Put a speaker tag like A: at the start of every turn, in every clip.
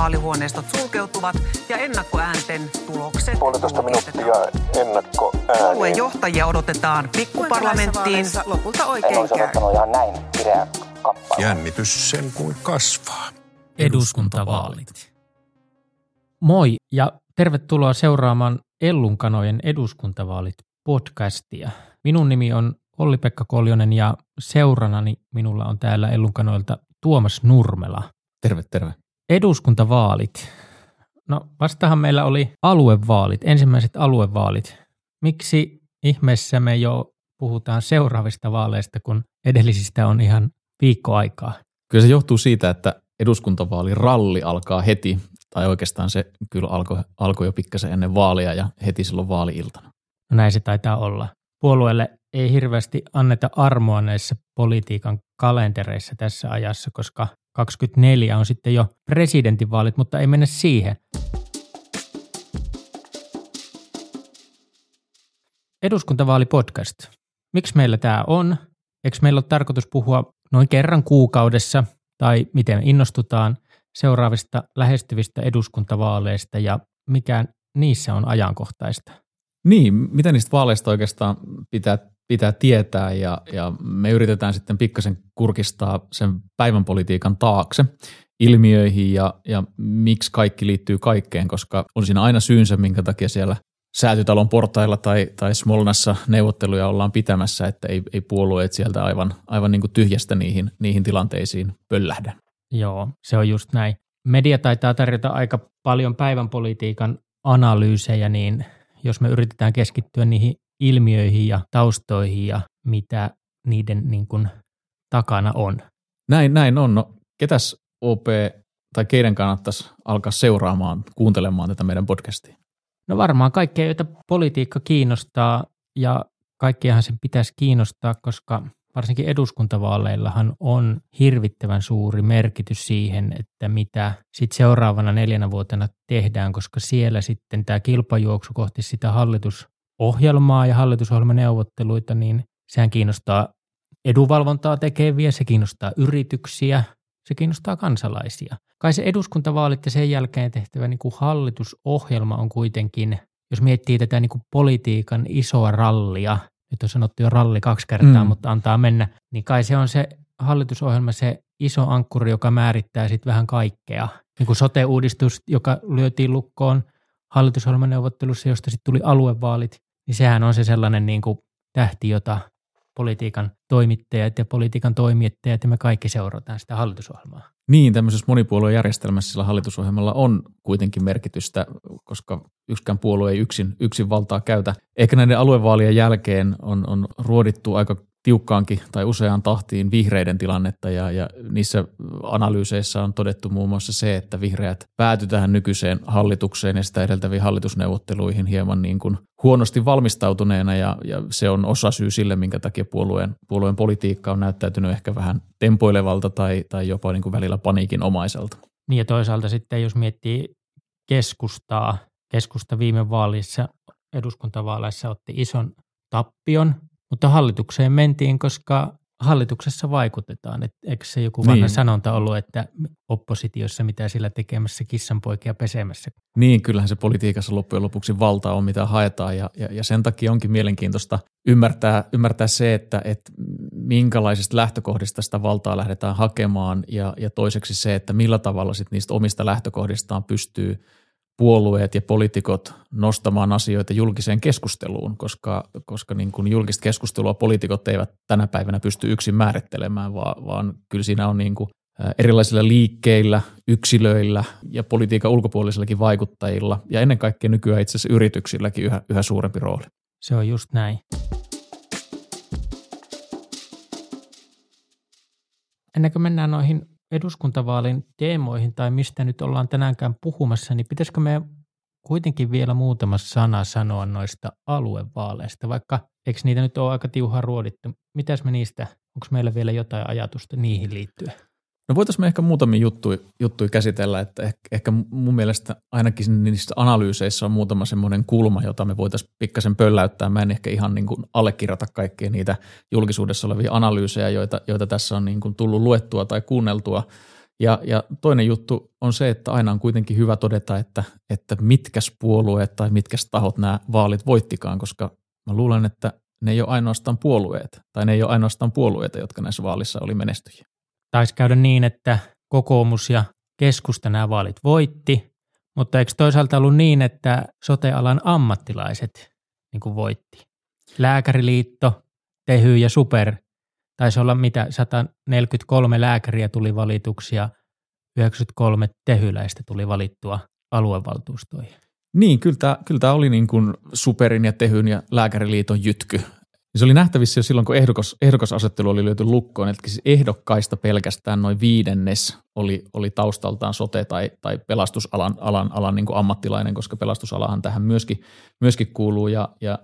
A: vaalihuoneistot sulkeutuvat ja ennakkoäänten tulokset
B: Puolitoista minuuttia ennakko
A: Puolueen johtajia odotetaan pikkuparlamenttiin.
C: Lopulta
B: En
C: oikein
B: olisi
C: käy.
B: odottanut ihan näin kireä kappale.
D: Jännitys sen kuin kasvaa.
E: eduskuntavaalit. Moi ja tervetuloa seuraamaan Ellunkanojen eduskuntavaalit podcastia. Minun nimi on Olli-Pekka Koljonen ja seuranani minulla on täällä Ellunkanoilta Tuomas Nurmela.
F: Terve, terve.
E: Eduskuntavaalit. No vastahan meillä oli aluevaalit, ensimmäiset aluevaalit. Miksi ihmeessä me jo puhutaan seuraavista vaaleista, kun edellisistä on ihan viikko aikaa?
F: Kyllä se johtuu siitä, että eduskuntavaaliralli alkaa heti, tai oikeastaan se kyllä alkoi, alkoi jo pikkasen ennen vaalia ja heti silloin vaaliiltana.
E: No näin se taitaa olla. Puolueelle ei hirveästi anneta armoa näissä politiikan kalentereissa tässä ajassa, koska 24 on sitten jo presidentinvaalit, mutta ei mennä siihen. Eduskuntavaalipodcast. Miksi meillä tämä on? Eikö meillä ole tarkoitus puhua noin kerran kuukaudessa tai miten innostutaan seuraavista lähestyvistä eduskuntavaaleista ja mikä niissä on ajankohtaista?
F: Niin, mitä niistä vaaleista oikeastaan pitää, pitää tietää ja, ja me yritetään sitten pikkasen kurkistaa sen päivän politiikan taakse ilmiöihin ja, ja miksi kaikki liittyy kaikkeen, koska on siinä aina syynsä, minkä takia siellä säätytalon portailla tai, tai Smolnassa neuvotteluja ollaan pitämässä, että ei, ei puolueet sieltä aivan, aivan niin kuin tyhjästä niihin, niihin tilanteisiin pöllähdä.
E: Joo, se on just näin. Media taitaa tarjota aika paljon päivän politiikan analyysejä, niin jos me yritetään keskittyä niihin ilmiöihin ja taustoihin ja mitä niiden niin kuin takana on.
F: Näin, näin on. No, ketäs OP tai keiden kannattaisi alkaa seuraamaan, kuuntelemaan tätä meidän podcastia?
E: No varmaan kaikkea, joita politiikka kiinnostaa ja kaikkiahan sen pitäisi kiinnostaa, koska varsinkin eduskuntavaaleillahan on hirvittävän suuri merkitys siihen, että mitä sitten seuraavana neljänä vuotena tehdään, koska siellä sitten tämä kilpajuoksu kohti sitä hallitusohjelmaa ja hallitusohjelmaneuvotteluita, niin sehän kiinnostaa edunvalvontaa tekeviä, se kiinnostaa yrityksiä, se kiinnostaa kansalaisia. Kai se eduskuntavaalit ja sen jälkeen tehtävä niin kuin hallitusohjelma on kuitenkin, jos miettii tätä niin kuin politiikan isoa rallia, nyt on sanottu jo ralli kaksi kertaa,
F: Mm.
E: mutta antaa mennä, niin kai se on se hallitusohjelma se iso ankkuri, joka määrittää sitten vähän kaikkea. Niin kuin sote-uudistus, joka lyötiin lukkoon hallitusohjelmaneuvottelussa, josta sitten tuli aluevaalit, niin sehän on se sellainen niin kuin tähti, jota politiikan toimittajat ja politiikan toimittajat ja me kaikki seurataan sitä hallitusohjelmaa.
F: Niin, tämmöisessä monipuoluejärjestelmässä sillä hallitusohjelmalla on kuitenkin merkitystä, koska yksikään puolue ei yksin, yksin valtaa käytä. Ehkä näiden aluevaalien jälkeen on, on ruodittu aika tiukkaankin tai useaan tahtiin vihreiden tilannetta ja, ja niissä analyyseissä on todettu muun muassa se, että vihreät pääty tähän nykyiseen hallitukseen ja sitä edeltäviin hallitusneuvotteluihin hieman niin kuin huonosti valmistautuneena ja, ja se on osa syy sille, minkä takia puolueen, puolueen politiikka on näyttäytynyt ehkä vähän tempoilevalta tai, tai jopa niin kuin välillä paniikin omaiselta.
E: Niin ja toisaalta sitten jos miettii keskustaa, keskusta viime vaalissa, eduskuntavaaleissa otti ison tappion, mutta hallitukseen mentiin, koska hallituksessa vaikutetaan. Et eikö se joku vanha
F: Niin.
E: sanonta ollut, että oppositiossa mitä sillä tekemässä kissanpoikia pesemässä?
F: Niin, kyllähän se politiikassa loppujen lopuksi valta on, mitä haetaan ja, ja, ja sen takia onkin mielenkiintoista ymmärtää, ymmärtää se, että, että minkälaisista lähtökohdista sitä valtaa lähdetään hakemaan ja, ja toiseksi se, että millä tavalla sit niistä omista lähtökohdistaan pystyy puolueet ja poliitikot nostamaan asioita julkiseen keskusteluun, koska, koska niin kuin julkista keskustelua poliitikot eivät tänä päivänä pysty yksin määrittelemään, vaan, vaan kyllä siinä on niin kuin erilaisilla liikkeillä, yksilöillä ja politiikan ulkopuolisillakin vaikuttajilla ja ennen kaikkea nykyään itse asiassa yrityksilläkin yhä, yhä suurempi rooli.
E: Se on just näin. Ennen kuin mennään noihin eduskuntavaalin teemoihin tai mistä nyt ollaan tänäänkään puhumassa, niin pitäisikö me kuitenkin vielä muutama sana sanoa noista aluevaaleista, vaikka eikö niitä nyt ole aika tiuhaa ruodittu? Mitäs me niistä, onko meillä vielä jotain ajatusta niihin liittyen?
F: No voitaisiin me ehkä muutamia juttuja, juttuja käsitellä, että ehkä, ehkä mun mielestä ainakin niissä analyyseissä on muutama semmoinen kulma, jota me voitaisiin pikkasen pölläyttää. Mä en ehkä ihan niin kuin allekirjoita kaikkia niitä julkisuudessa olevia analyysejä, joita, joita tässä on niin kuin tullut luettua tai kuunneltua. Ja, ja toinen juttu on se, että aina on kuitenkin hyvä todeta, että, että mitkäs puolueet tai mitkäs tahot nämä vaalit voittikaan, koska mä luulen, että ne ei ole ainoastaan puolueet, tai ne ei ole ainoastaan puolueita, jotka näissä vaalissa oli menestyjiä.
E: Taisi käydä niin, että kokoomus ja keskusta nämä vaalit voitti, mutta eikö toisaalta ollut niin, että sotealan ammattilaiset niin kuin voitti? Lääkäriliitto, Tehy ja Super, taisi olla mitä, 143 lääkäriä tuli valituksia, 93 tehyläistä tuli valittua aluevaltuustoihin.
F: Niin, kyllä tämä, kyllä tämä oli niin kuin Superin ja Tehyn ja Lääkäriliiton jytky. Se oli nähtävissä jo silloin, kun ehdokas, ehdokasasettelu oli löyty lukkoon, että siis ehdokkaista pelkästään noin viidennes oli, oli taustaltaan sote- tai, tai pelastusalan alan, alan niin ammattilainen, koska pelastusalahan tähän myöskin, myöskin kuuluu. Ja, ja,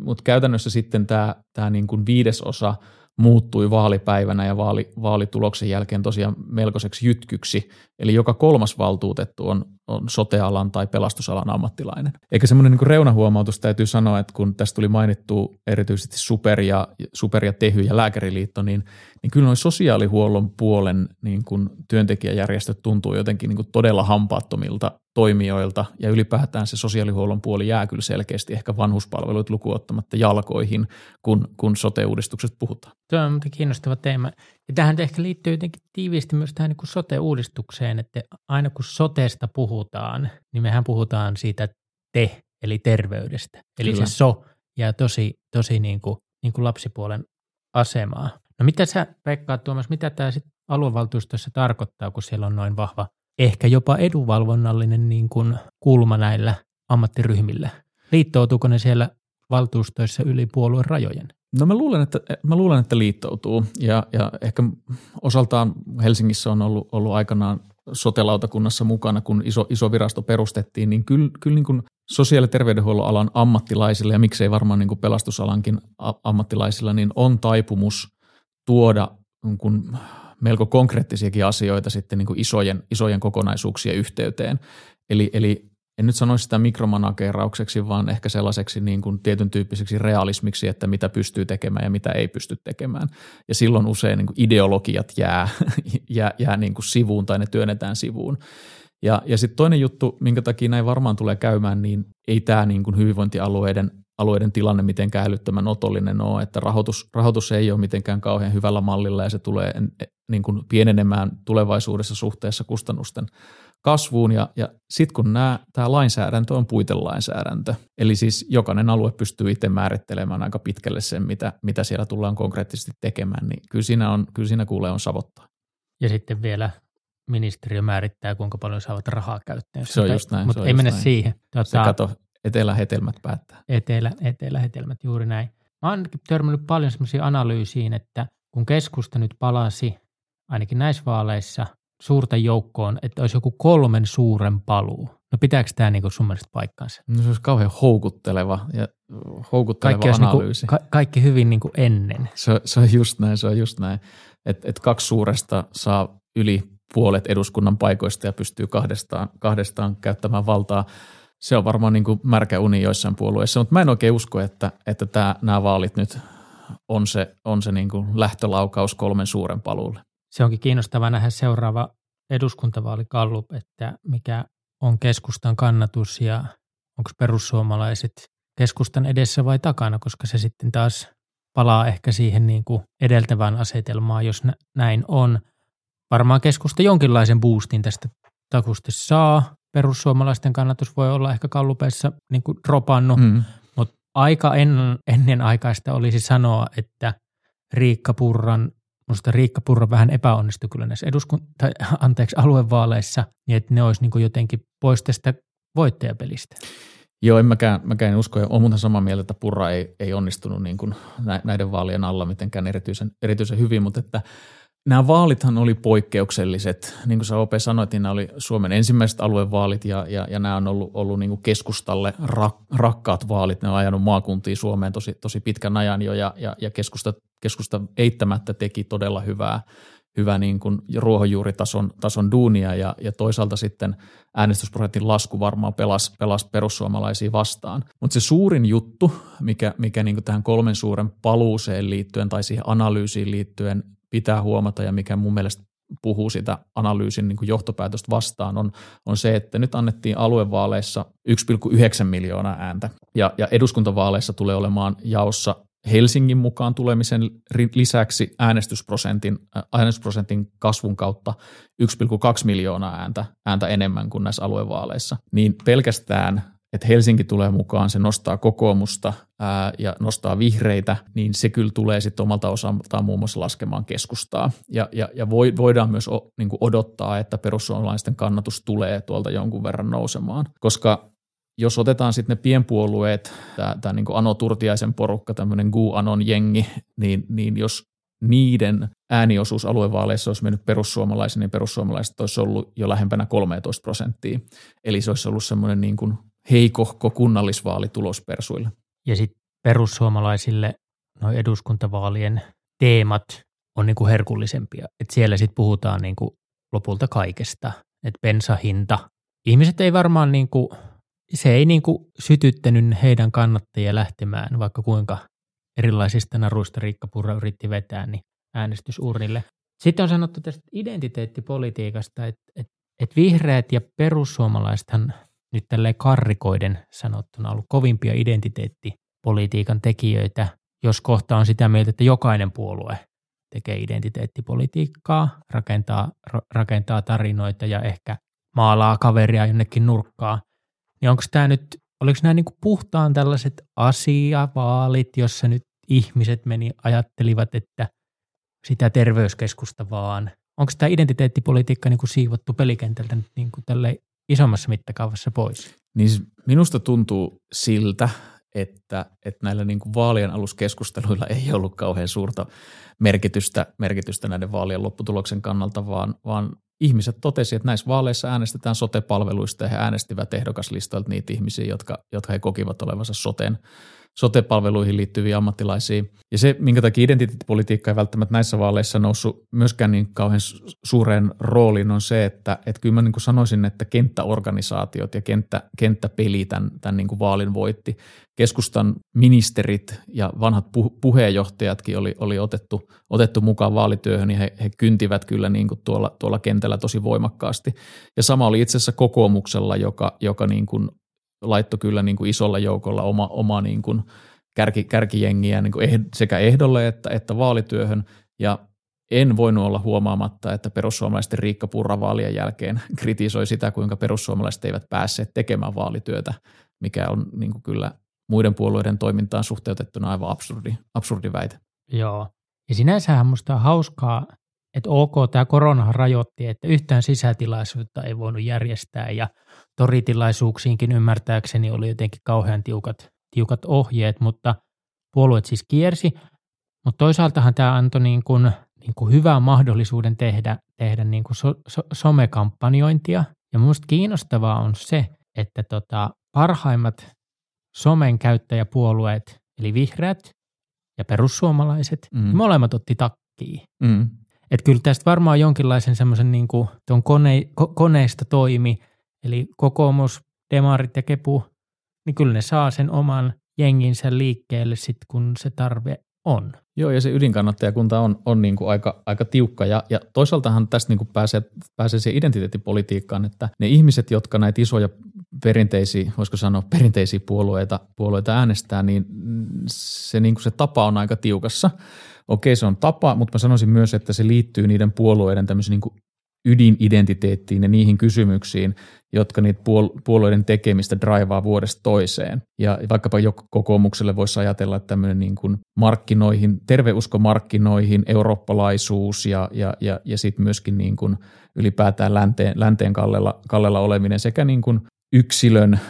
F: mutta käytännössä sitten tämä, tämä niin kuin viidesosa – muuttui vaalipäivänä ja vaali, vaalituloksen jälkeen tosiaan melkoiseksi jytkyksi. Eli joka kolmas valtuutettu on, on sotealan tai pelastusalan ammattilainen. Eikä semmoinen niin reunahuomautus täytyy sanoa, että kun tästä tuli mainittu erityisesti Super ja, Super ja Tehy ja Lääkäriliitto, niin, niin kyllä noin sosiaalihuollon puolen niin kuin työntekijäjärjestöt tuntuu jotenkin niin kuin todella hampaattomilta toimijoilta ja ylipäätään se sosiaalihuollon puoli jää kyllä selkeästi ehkä vanhuspalveluit lukuottamatta jalkoihin, kun, kun sote-uudistukset puhutaan.
E: Tuo on kiinnostava teema. Ja tähän ehkä liittyy jotenkin tiiviisti myös tähän niin sote-uudistukseen, että aina kun sotesta puhutaan, niin mehän puhutaan siitä te, eli terveydestä. Eli Kyllä. se so jää tosi, tosi niin kuin, niin kuin lapsipuolen asemaa. No mitä sä Pekka Tuomas, mitä tämä sitten aluevaltuustossa tarkoittaa, kun siellä on noin vahva, ehkä jopa edunvalvonnallinen niin kuin kulma näillä ammattiryhmillä? Liittoutuuko ne siellä valtuustoissa yli puolueen rajojen?
F: No mä luulen, että, mä luulen, että liittoutuu ja, ja ehkä osaltaan Helsingissä on ollut, ollut aikanaan sotelautakunnassa mukana, kun iso, iso virasto perustettiin, niin kyllä, kyllä niin kuin sosiaali- ja terveydenhuollon alan ammattilaisilla ja miksei varmaan niin kuin pelastusalankin ammattilaisilla, niin on taipumus tuoda niin kuin melko konkreettisiakin asioita sitten niin kuin isojen, isojen kokonaisuuksien yhteyteen. Eli, eli en nyt sanoisi sitä mikromanakeeraukseksi, vaan ehkä sellaiseksi niin kuin tietyn tyyppiseksi realismiksi, että mitä pystyy tekemään ja mitä ei pysty tekemään. Ja silloin usein niin kuin ideologiat jää, jää, jää niin kuin sivuun tai ne työnnetään sivuun. Ja, ja sitten toinen juttu, minkä takia näin varmaan tulee käymään, niin ei tämä niin kuin hyvinvointialueiden alueiden tilanne mitenkään älyttömän otollinen ole, että rahoitus, rahoitus ei ole mitenkään kauhean hyvällä mallilla ja se tulee niin kuin pienenemään tulevaisuudessa suhteessa kustannusten kasvuun ja, ja sitten kun nämä, tämä lainsäädäntö on puitelainsäädäntö, eli siis jokainen alue pystyy itse määrittelemään aika pitkälle sen, mitä, mitä siellä tullaan konkreettisesti tekemään, niin kyllä siinä, on, kyllä siinä kuulee on savottaa.
E: Ja sitten vielä ministeriö määrittää, kuinka paljon saavat rahaa käyttöön.
F: Se on just näin.
E: Mutta ei mennä
F: näin.
E: siihen.
F: Tuota, se kato, etelähetelmät päättää.
E: Etelä, etelähetelmät, juuri näin. Mä oon törmännyt paljon semmoisia analyysiin, että kun keskusta nyt palasi, ainakin näissä vaaleissa – suurta joukkoon, että olisi joku kolmen suuren paluu. No pitääkö tämä niin sun mielestä paikkaansa?
F: No se olisi kauhean houkutteleva ja houkutteleva kaikki analyysi.
E: Niin kuin, ka- kaikki hyvin niin kuin ennen.
F: Se, se on just näin, se on just näin. Että et kaksi suuresta saa yli puolet eduskunnan paikoista ja pystyy kahdestaan, kahdestaan käyttämään valtaa. Se on varmaan niin kuin märkä uni joissain puolueissa, mutta mä en oikein usko, että, että tämä, nämä vaalit nyt on se, on se niin kuin lähtölaukaus kolmen suuren paluulle.
E: Se onkin kiinnostava nähdä seuraava eduskuntavaalikallup, että mikä on keskustan kannatus ja onko perussuomalaiset keskustan edessä vai takana, koska se sitten taas palaa ehkä siihen niin kuin edeltävään asetelmaan, jos näin on. Varmaan keskusta jonkinlaisen boostin tästä takusti saa. Perussuomalaisten kannatus voi olla ehkä kallupeissa niin kuin dropannut, mm. mutta aika ennen, ennen aikaista olisi sanoa, että Riikka Purran Minusta Riikka Purra vähän epäonnistui kyllä näissä eduskun- tai, anteeksi, aluevaaleissa, niin että ne olisi niin jotenkin pois tästä voittajapelistä.
F: Joo, en mäkään, mäkään usko. Olen muuten samaa mieltä, että Purra ei, ei onnistunut niin kuin näiden vaalien alla mitenkään erityisen, erityisen hyvin, mutta että nämä vaalithan oli poikkeukselliset. Niin kuin sä Ope sanoit, niin nämä oli Suomen ensimmäiset aluevaalit ja, ja, ja nämä on ollut, ollut niin kuin keskustalle rak, rakkaat vaalit. Ne on ajanut maakuntiin Suomeen tosi, tosi pitkän ajan jo ja, ja, ja keskusta, keskusta eittämättä teki todella hyvää, hyvää niin kuin ruohonjuuritason tason duunia ja, ja toisaalta sitten äänestysprosentin lasku varmaan pelasi, pelasi perussuomalaisia vastaan. Mutta se suurin juttu, mikä, mikä niin tähän kolmen suuren paluuseen liittyen tai siihen analyysiin liittyen pitää huomata ja mikä mun mielestä puhuu sitä analyysin niin kuin johtopäätöstä vastaan, on, on se, että nyt annettiin aluevaaleissa 1,9 miljoonaa ääntä. Ja, ja eduskuntavaaleissa tulee olemaan jaossa Helsingin mukaan tulemisen lisäksi äänestysprosentin, äänestysprosentin kasvun kautta 1,2 miljoonaa ääntä, ääntä enemmän kuin näissä aluevaaleissa, niin pelkästään että Helsinki tulee mukaan, se nostaa kokoomusta ää, ja nostaa vihreitä, niin se kyllä tulee sitten omalta osaltaan muun muassa laskemaan keskustaa. Ja, ja, ja voi, voidaan myös o, niin odottaa, että perussuomalaisten kannatus tulee tuolta jonkun verran nousemaan, koska jos otetaan sitten ne pienpuolueet, tämä niin Ano Turtiaisen porukka, tämmöinen Gu Anon jengi, niin, niin jos niiden ääniosuus aluevaaleissa olisi mennyt perussuomalaisen, niin perussuomalaiset olisi ollut jo lähempänä 13 prosenttia. Eli se olisi ollut semmoinen niin kuin heikohko kunnallisvaalitulos persuille.
E: Ja sitten perussuomalaisille noin eduskuntavaalien teemat on niin kuin herkullisempia. Et siellä sitten puhutaan niin kuin lopulta kaikesta. että bensahinta. Ihmiset ei varmaan niin kuin se ei niin kuin sytyttänyt heidän kannattajia lähtemään, vaikka kuinka erilaisista naruista Riikka Purra yritti vetää niin äänestysurnille. Sitten on sanottu tästä identiteettipolitiikasta, että, että, että vihreät ja perussuomalaisethan nyt tälleen karrikoiden sanottuna ollut kovimpia identiteettipolitiikan tekijöitä, jos kohta on sitä mieltä, että jokainen puolue tekee identiteettipolitiikkaa, rakentaa, rakentaa tarinoita ja ehkä maalaa kaveria jonnekin nurkkaan, niin onko tämä nyt, oliko nämä niinku puhtaan tällaiset asiavaalit, jossa nyt ihmiset meni, ajattelivat, että sitä terveyskeskusta vaan. Onko tämä identiteettipolitiikka niinku siivottu pelikentältä nyt niinku tälle isommassa mittakaavassa pois?
F: Niin siis minusta tuntuu siltä, että, että näillä niin kuin vaalien aluskeskusteluilla ei ollut kauhean suurta merkitystä, merkitystä näiden vaalien lopputuloksen kannalta, vaan, vaan ihmiset totesi, että näissä vaaleissa äänestetään sote-palveluista ja he äänestivät ehdokaslistoilta niitä ihmisiä, jotka, jotka he kokivat olevansa soten, sote-palveluihin liittyviä ammattilaisia. Ja se, minkä takia identiteettipolitiikka ei välttämättä näissä vaaleissa noussut myöskään niin kauhean suureen rooliin, on se, että, että kyllä mä niin kuin sanoisin, että kenttäorganisaatiot ja kenttä, kenttäpeli tämän, tämän niin kuin vaalin voitti. Keskustan ministerit ja vanhat puheenjohtajatkin oli, oli otettu, otettu mukaan vaalityöhön ja he, he kyntivät kyllä niin kuin tuolla, tuolla kentällä tosi voimakkaasti. Ja sama oli itse asiassa kokoomuksella, joka, joka niin kuin laittoi kyllä niin kuin isolla joukolla oma, oma niin kuin kärki, kärkijengiä niin kuin sekä ehdolle että, että vaalityöhön. Ja en voinut olla huomaamatta, että perussuomalaisten Riikka Purra vaalien jälkeen kritisoi sitä, kuinka perussuomalaiset eivät päässeet tekemään vaalityötä, mikä on niin kuin kyllä muiden puolueiden toimintaan suhteutettuna aivan absurdi, absurdi väite.
E: Joo. Ja sinänsähän minusta on hauskaa, että ok, tämä korona rajoitti, että yhtään sisätilaisuutta ei voinut järjestää ja toritilaisuuksiinkin ymmärtääkseni oli jotenkin kauhean tiukat, tiukat ohjeet, mutta puolueet siis kiersi. Mutta toisaaltahan tämä antoi niin kuin, niin kuin hyvän mahdollisuuden tehdä, tehdä niin kuin so, so, somekampanjointia. Ja minusta kiinnostavaa on se, että tota, parhaimmat somen käyttäjäpuolueet, eli vihreät ja perussuomalaiset, mm. molemmat otti takkiin. Mm. Että kyllä tästä varmaan jonkinlaisen semmoisen niin kuin, tuon kone, ko, koneista toimi, eli kokoomus, demarit ja kepu, niin kyllä ne saa sen oman jenginsä liikkeelle sitten, kun se tarve on.
F: Joo, ja se ydinkannattajakunta on, on niin kuin aika, aika tiukka, ja, ja toisaaltahan tästä niin kuin pääsee, pääsee siihen identiteettipolitiikkaan, että ne ihmiset, jotka näitä isoja perinteisiä, voisiko sanoa perinteisiä puolueita, puolueita äänestää, niin se, niin kuin se tapa on aika tiukassa. Okei, se on tapa, mutta mä sanoisin myös, että se liittyy niiden puolueiden tämmöisiin niin ydinidentiteettiin ja niihin kysymyksiin, jotka niitä puolueiden tekemistä draivaa vuodesta toiseen. Ja vaikkapa jo kokoomukselle voisi ajatella, että tämmöinen niin kuin markkinoihin, terveusko markkinoihin, eurooppalaisuus ja, ja, ja, ja sitten myöskin niin kuin ylipäätään länteen, länteen kallella, kallella oleminen sekä niin kuin yksilön äh,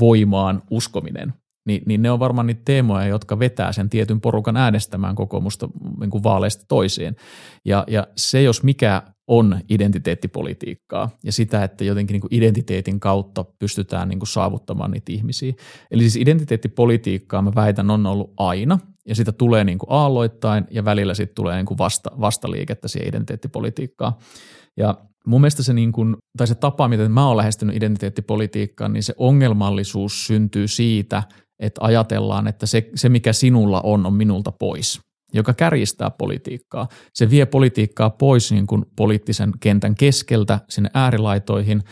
F: voimaan uskominen niin, niin ne on varmaan niitä teemoja, jotka vetää sen tietyn porukan äänestämään kokoomusta niin kuin vaaleista toiseen. Ja, ja se, jos mikä on identiteettipolitiikkaa ja sitä, että jotenkin niin identiteetin kautta pystytään niin saavuttamaan niitä ihmisiä. Eli siis identiteettipolitiikkaa mä väitän on ollut aina ja sitä tulee niin aalloittain ja välillä sitten tulee niin vasta, vastaliikettä siihen identiteettipolitiikkaan. Ja mun mielestä se, niin kuin, tai se tapa, miten mä oon lähestynyt identiteettipolitiikkaan, niin se ongelmallisuus syntyy siitä, että ajatellaan, että se, se mikä sinulla on, on minulta pois. Joka kärjistää politiikkaa. Se vie politiikkaa pois niin kuin poliittisen kentän keskeltä sinne äärilaitoihin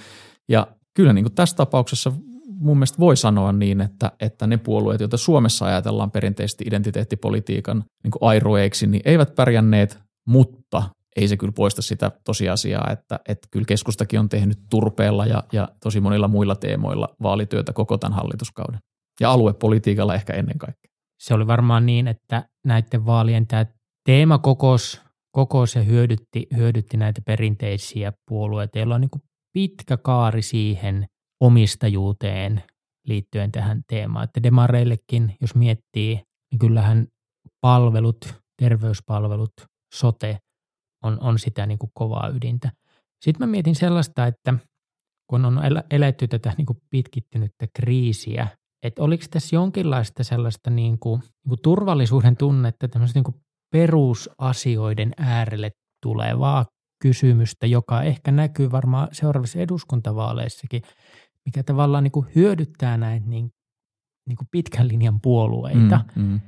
F: ja kyllä niin kuin tässä tapauksessa mun mielestä voi sanoa niin, että, että ne puolueet, joita Suomessa ajatellaan perinteisesti identiteettipolitiikan niin kuin airoeiksi, niin eivät pärjänneet, mutta ei se kyllä poista sitä tosiasiaa, että, että kyllä keskustakin on tehnyt turpeella ja, ja tosi monilla muilla teemoilla vaalityötä koko tämän hallituskauden. Ja aluepolitiikalla ehkä ennen kaikkea.
E: Se oli varmaan niin, että näiden vaalien tämä teema kokos, kokos ja hyödytti, hyödytti näitä perinteisiä puolueita, joilla on niin pitkä kaari siihen omistajuuteen liittyen tähän teemaan. Että demareillekin, jos miettii, niin kyllähän palvelut, terveyspalvelut, sote on, on sitä niin kuin kovaa ydintä. Sitten mä mietin sellaista, että kun on eletty tätä niin kuin pitkittynyttä kriisiä, että oliko tässä jonkinlaista sellaista niin kuin, niin kuin turvallisuuden tunnetta, tämmöistä niin kuin perusasioiden äärelle tulevaa kysymystä, joka ehkä näkyy varmaan seuraavissa eduskuntavaaleissakin, mikä tavallaan niin kuin hyödyttää näitä niin, niin kuin pitkän linjan puolueita. Mm, mm.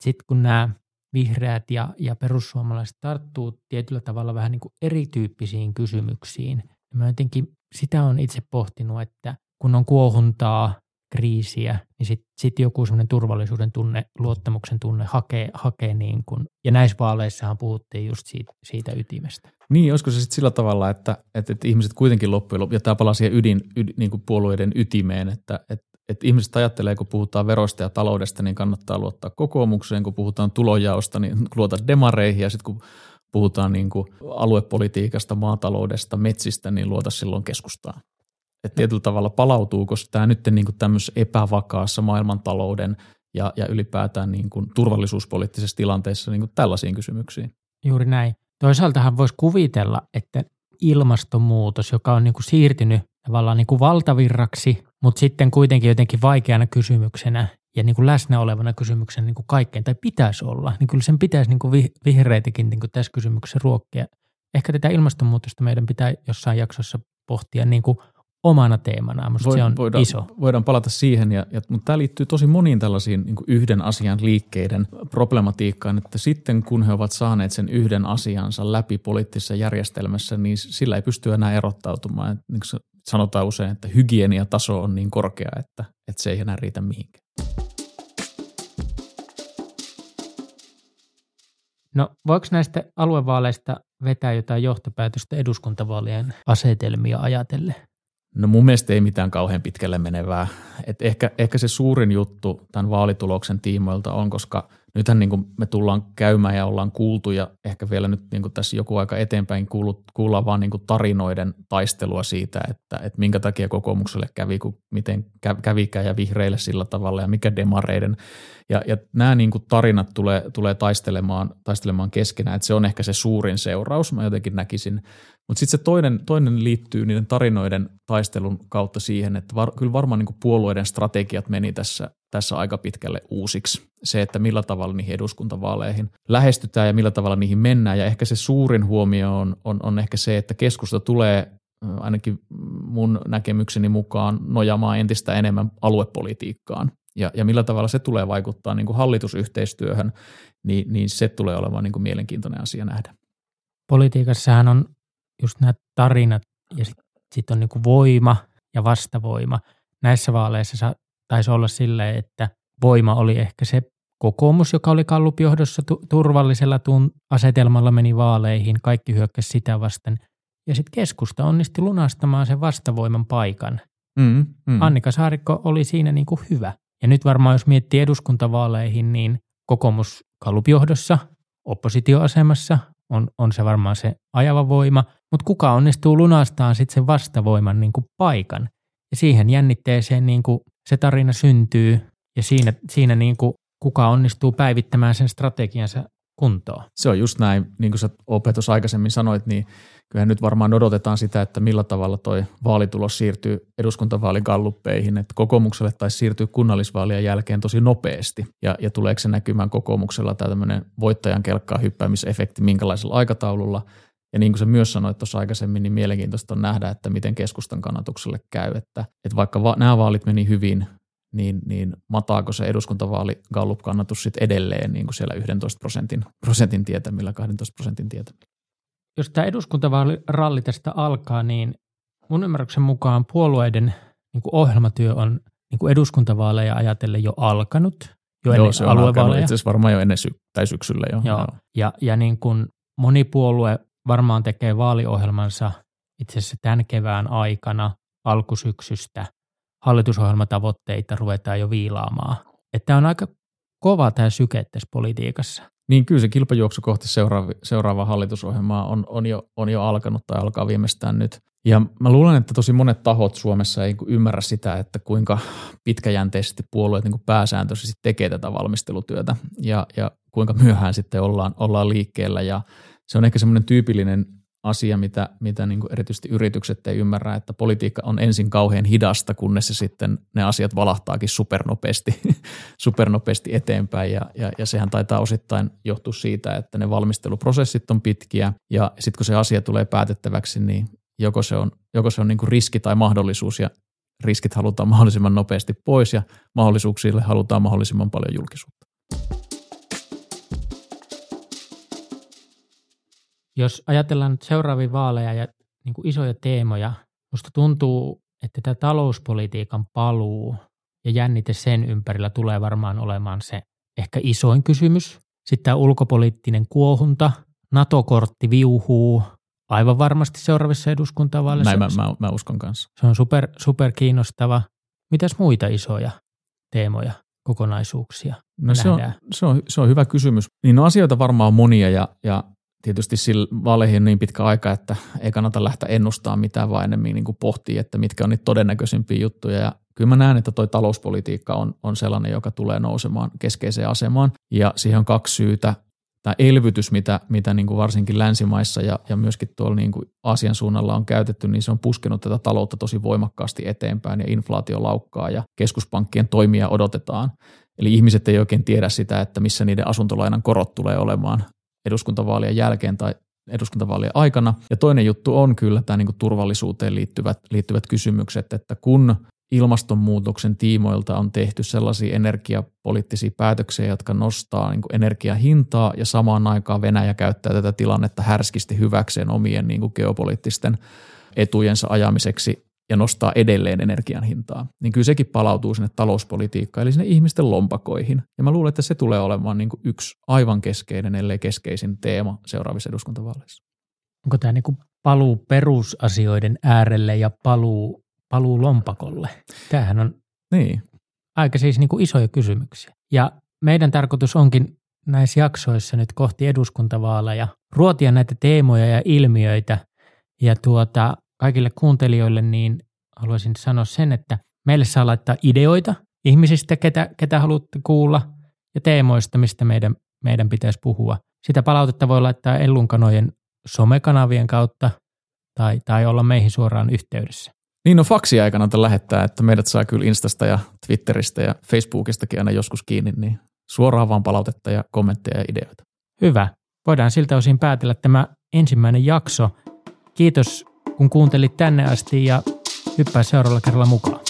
E: Sitten kun nämä vihreät ja, ja perussuomalaiset tarttuu tietyllä tavalla vähän niin kuin erityyppisiin kysymyksiin. Ja mä jotenkin sitä on itse pohtinut, että kun on kuohuntaa, kriisiä, niin sitten sit joku semmoinen turvallisuuden tunne, luottamuksen tunne hakee, hakee niin kuin, ja näissä vaaleissahan puhuttiin just siitä, siitä ytimestä.
F: Niin, olisiko se sitten sillä tavalla, että, että, että ihmiset kuitenkin loppujen lopuksi, ja tämä palaa siihen ydin, ydin niin kuin puolueiden ytimeen, että, että, että ihmiset ajattelee, kun puhutaan veroista ja taloudesta, niin kannattaa luottaa kokoomukseen, kun puhutaan tulojaosta, niin luota demareihin, ja sitten kun puhutaan niin kuin aluepolitiikasta, maataloudesta, metsistä, niin luota silloin keskustaan. Että tietyllä tavalla palautuu, koska tämä nyt niin kuin tämmöisessä epävakaassa maailmantalouden ja, ja ylipäätään niin kuin turvallisuuspoliittisessa tilanteessa niin kuin tällaisiin kysymyksiin.
E: Juuri näin. Toisaaltahan voisi kuvitella, että ilmastonmuutos, joka on niin kuin siirtynyt tavallaan niin kuin valtavirraksi, mutta sitten kuitenkin jotenkin vaikeana kysymyksenä ja niin kuin läsnä olevana kysymyksenä niin kuin kaikkein, tai pitäisi olla, niin kyllä sen pitäisi niin kuin vihreitäkin niin kuin tässä kysymyksessä ruokkia. Ehkä tätä ilmastonmuutosta meidän pitää jossain jaksossa pohtia niin kuin omana teemanaan. Musta Voi, se on
F: voidaan,
E: iso.
F: Voidaan palata siihen, ja, ja, mutta tämä liittyy tosi moniin tällaisiin niin yhden asian liikkeiden problematiikkaan, että sitten kun he ovat saaneet sen yhden asiansa läpi poliittisessa järjestelmässä, niin sillä ei pysty enää erottautumaan. Niin kuin sanotaan usein, että hygieniataso on niin korkea, että, että se ei enää riitä mihinkään.
E: No voiko näistä aluevaaleista vetää jotain johtopäätöstä eduskuntavaalien asetelmia ajatellen?
F: No mun mielestä ei mitään kauhean pitkälle menevää. Et ehkä, ehkä se suurin juttu tämän vaalituloksen tiimoilta on, koska nythän niin kuin me tullaan käymään ja ollaan kuultu ja ehkä vielä nyt niin kuin tässä joku aika eteenpäin kuullaan vaan niin kuin tarinoiden taistelua siitä, että, että minkä takia kokoomukselle kävi, kun miten kävikään ja vihreille sillä tavalla ja mikä demareiden. Ja, ja nämä niin kuin tarinat tulee, tulee taistelemaan, taistelemaan keskenään, että se on ehkä se suurin seuraus, mä jotenkin näkisin – mutta sitten se toinen, toinen liittyy niiden tarinoiden taistelun kautta siihen, että var, kyllä varmaan niin puolueiden strategiat meni tässä, tässä aika pitkälle uusiksi. Se, että millä tavalla niihin eduskuntavaaleihin lähestytään ja millä tavalla niihin mennään. Ja ehkä se suurin huomio on, on, on ehkä se, että keskusta tulee ainakin mun näkemykseni mukaan nojamaan entistä enemmän aluepolitiikkaan. Ja, ja millä tavalla se tulee vaikuttaa niin kuin hallitusyhteistyöhön, niin, niin se tulee olemaan niin kuin mielenkiintoinen asia nähdä.
E: Politiikassahan on just nämä tarinat ja sitten sit on niinku voima ja vastavoima. Näissä vaaleissa taisi olla silleen, että voima oli ehkä se kokoomus, joka oli kallupjohdossa tu- turvallisella tun- asetelmalla meni vaaleihin, kaikki hyökkäsi sitä vasten. Ja sitten keskusta onnisti lunastamaan sen vastavoiman paikan. Mm, mm. Annika Saarikko oli siinä niin kuin hyvä. Ja nyt varmaan jos miettii eduskuntavaaleihin, niin kokoomus kallupjohdossa, oppositioasemassa, on, on se varmaan se ajava voima, mutta kuka onnistuu lunastaan sitten sen vastavoiman niin kuin paikan. Ja siihen jännitteeseen niin kuin se tarina syntyy ja siinä, siinä niin kuin kuka onnistuu päivittämään sen strategiansa kuntoon.
F: Se on just näin, niin kuin sä opetus aikaisemmin sanoit, niin kyllähän nyt varmaan odotetaan sitä, että millä tavalla toi vaalitulos siirtyy eduskuntavaaligalluppeihin, että kokoomukselle taisi siirtyä kunnallisvaalien jälkeen tosi nopeasti ja, ja tuleeko se näkymään kokoomuksella tämä tämmöinen voittajan kelkkaa hyppäämisefekti minkälaisella aikataululla ja niin kuin sä myös sanoit tuossa aikaisemmin, niin mielenkiintoista on nähdä, että miten keskustan kannatukselle käy, että, että vaikka va- nämä vaalit meni hyvin, niin, niin mataako se eduskuntavaali Gallup-kannatus sitten edelleen niin kuin siellä 11 prosentin, prosentin tietämillä, 12 prosentin tietämillä.
E: Jos tämä eduskuntavaaliralli tästä alkaa, niin mun ymmärryksen mukaan puolueiden niin kuin ohjelmatyö on niin kuin eduskuntavaaleja ajatellen jo alkanut, jo
F: Joo,
E: ennen
F: se on alkanut itse asiassa varmaan jo ennen sy- tai syksyllä jo.
E: Joo. Ja, ja niin kuin moni puolue varmaan tekee vaaliohjelmansa itse asiassa tämän kevään aikana alkusyksystä. Hallitusohjelmatavoitteita ruvetaan jo viilaamaan. Että on aika kova tämä syke tässä politiikassa.
F: Niin kyllä se kilpajuoksu kohti seuraava, seuraavaa hallitusohjelmaa on, on, jo, on jo alkanut tai alkaa viimeistään nyt. Ja mä luulen, että tosi monet tahot Suomessa ei niinku ymmärrä sitä, että kuinka pitkäjänteisesti puolueet niin pääsääntöisesti tekee tätä valmistelutyötä ja, ja kuinka myöhään sitten ollaan, ollaan liikkeellä. Ja se on ehkä semmoinen tyypillinen asia, mitä, mitä niin kuin erityisesti yritykset ei ymmärrä, että politiikka on ensin kauhean hidasta, kunnes se sitten ne asiat valahtaakin supernopeasti, supernopeasti eteenpäin ja, ja, ja sehän taitaa osittain johtua siitä, että ne valmisteluprosessit on pitkiä ja sitten kun se asia tulee päätettäväksi, niin joko se on, joko se on niin kuin riski tai mahdollisuus ja riskit halutaan mahdollisimman nopeasti pois ja mahdollisuuksille halutaan mahdollisimman paljon julkisuutta.
E: Jos ajatellaan nyt seuraavia vaaleja ja niin kuin isoja teemoja, musta tuntuu, että tämä talouspolitiikan paluu ja jännite sen ympärillä tulee varmaan olemaan se ehkä isoin kysymys. Sitten tämä ulkopoliittinen kuohunta, NATO-kortti viuhuu aivan varmasti seuraavissa eduskuntavaaleissa.
F: Näin mä, mä, mä uskon kanssa.
E: Se on super, super kiinnostava. Mitäs muita isoja teemoja, kokonaisuuksia
F: No se on, se, on, se on hyvä kysymys. Niin no asioita varmaan on monia ja, ja tietysti sillä vaaleihin niin pitkä aika, että ei kannata lähteä ennustamaan mitään, vaan enemmän niin kuin pohtii, että mitkä on niitä todennäköisimpiä juttuja. Ja kyllä mä näen, että toi talouspolitiikka on, on sellainen, joka tulee nousemaan keskeiseen asemaan. Ja siihen on kaksi syytä. Tämä elvytys, mitä, mitä niin kuin varsinkin länsimaissa ja, ja myöskin tuolla niin kuin Aasian suunnalla on käytetty, niin se on puskenut tätä taloutta tosi voimakkaasti eteenpäin ja inflaatio laukkaa ja keskuspankkien toimia odotetaan. Eli ihmiset ei oikein tiedä sitä, että missä niiden asuntolainan korot tulee olemaan eduskuntavaalien jälkeen tai eduskuntavaalien aikana. Ja toinen juttu on kyllä tämä niin turvallisuuteen liittyvät, liittyvät kysymykset, että kun ilmastonmuutoksen tiimoilta on tehty sellaisia energiapoliittisia päätöksiä, jotka nostaa niin energian hintaa ja samaan aikaan Venäjä käyttää tätä tilannetta härskisti hyväkseen omien niin geopoliittisten etujensa ajamiseksi ja nostaa edelleen energian hintaa, niin kyllä sekin palautuu sinne talouspolitiikkaan, eli sinne ihmisten lompakoihin. Ja mä luulen, että se tulee olemaan niin kuin yksi aivan keskeinen, ellei keskeisin teema seuraavissa eduskuntavaaleissa.
E: Onko tämä niinku paluu perusasioiden äärelle ja paluu, paluu lompakolle? Tämähän on
F: Niin,
E: aika siis niinku isoja kysymyksiä. Ja meidän tarkoitus onkin näissä jaksoissa nyt kohti eduskuntavaaleja ruotia näitä teemoja ja ilmiöitä. Ja tuota, kaikille kuuntelijoille niin haluaisin sanoa sen, että meille saa laittaa ideoita ihmisistä, ketä, ketä haluatte kuulla, ja teemoista, mistä meidän, meidän pitäisi puhua. Sitä palautetta voi laittaa Ellunkanojen somekanavien kautta tai, tai olla meihin suoraan yhteydessä.
F: niin no faksia ei kannata lähettää, että meidät saa kyllä Instasta ja Twitteristä ja Facebookistakin aina joskus kiinni, niin suoraan vaan palautetta ja kommentteja ja ideoita.
E: Hyvä. Voidaan siltä osin päätellä tämä ensimmäinen jakso. Kiitos, kun kuuntelit tänne asti ja hyppää seuraavalla kerralla mukaan.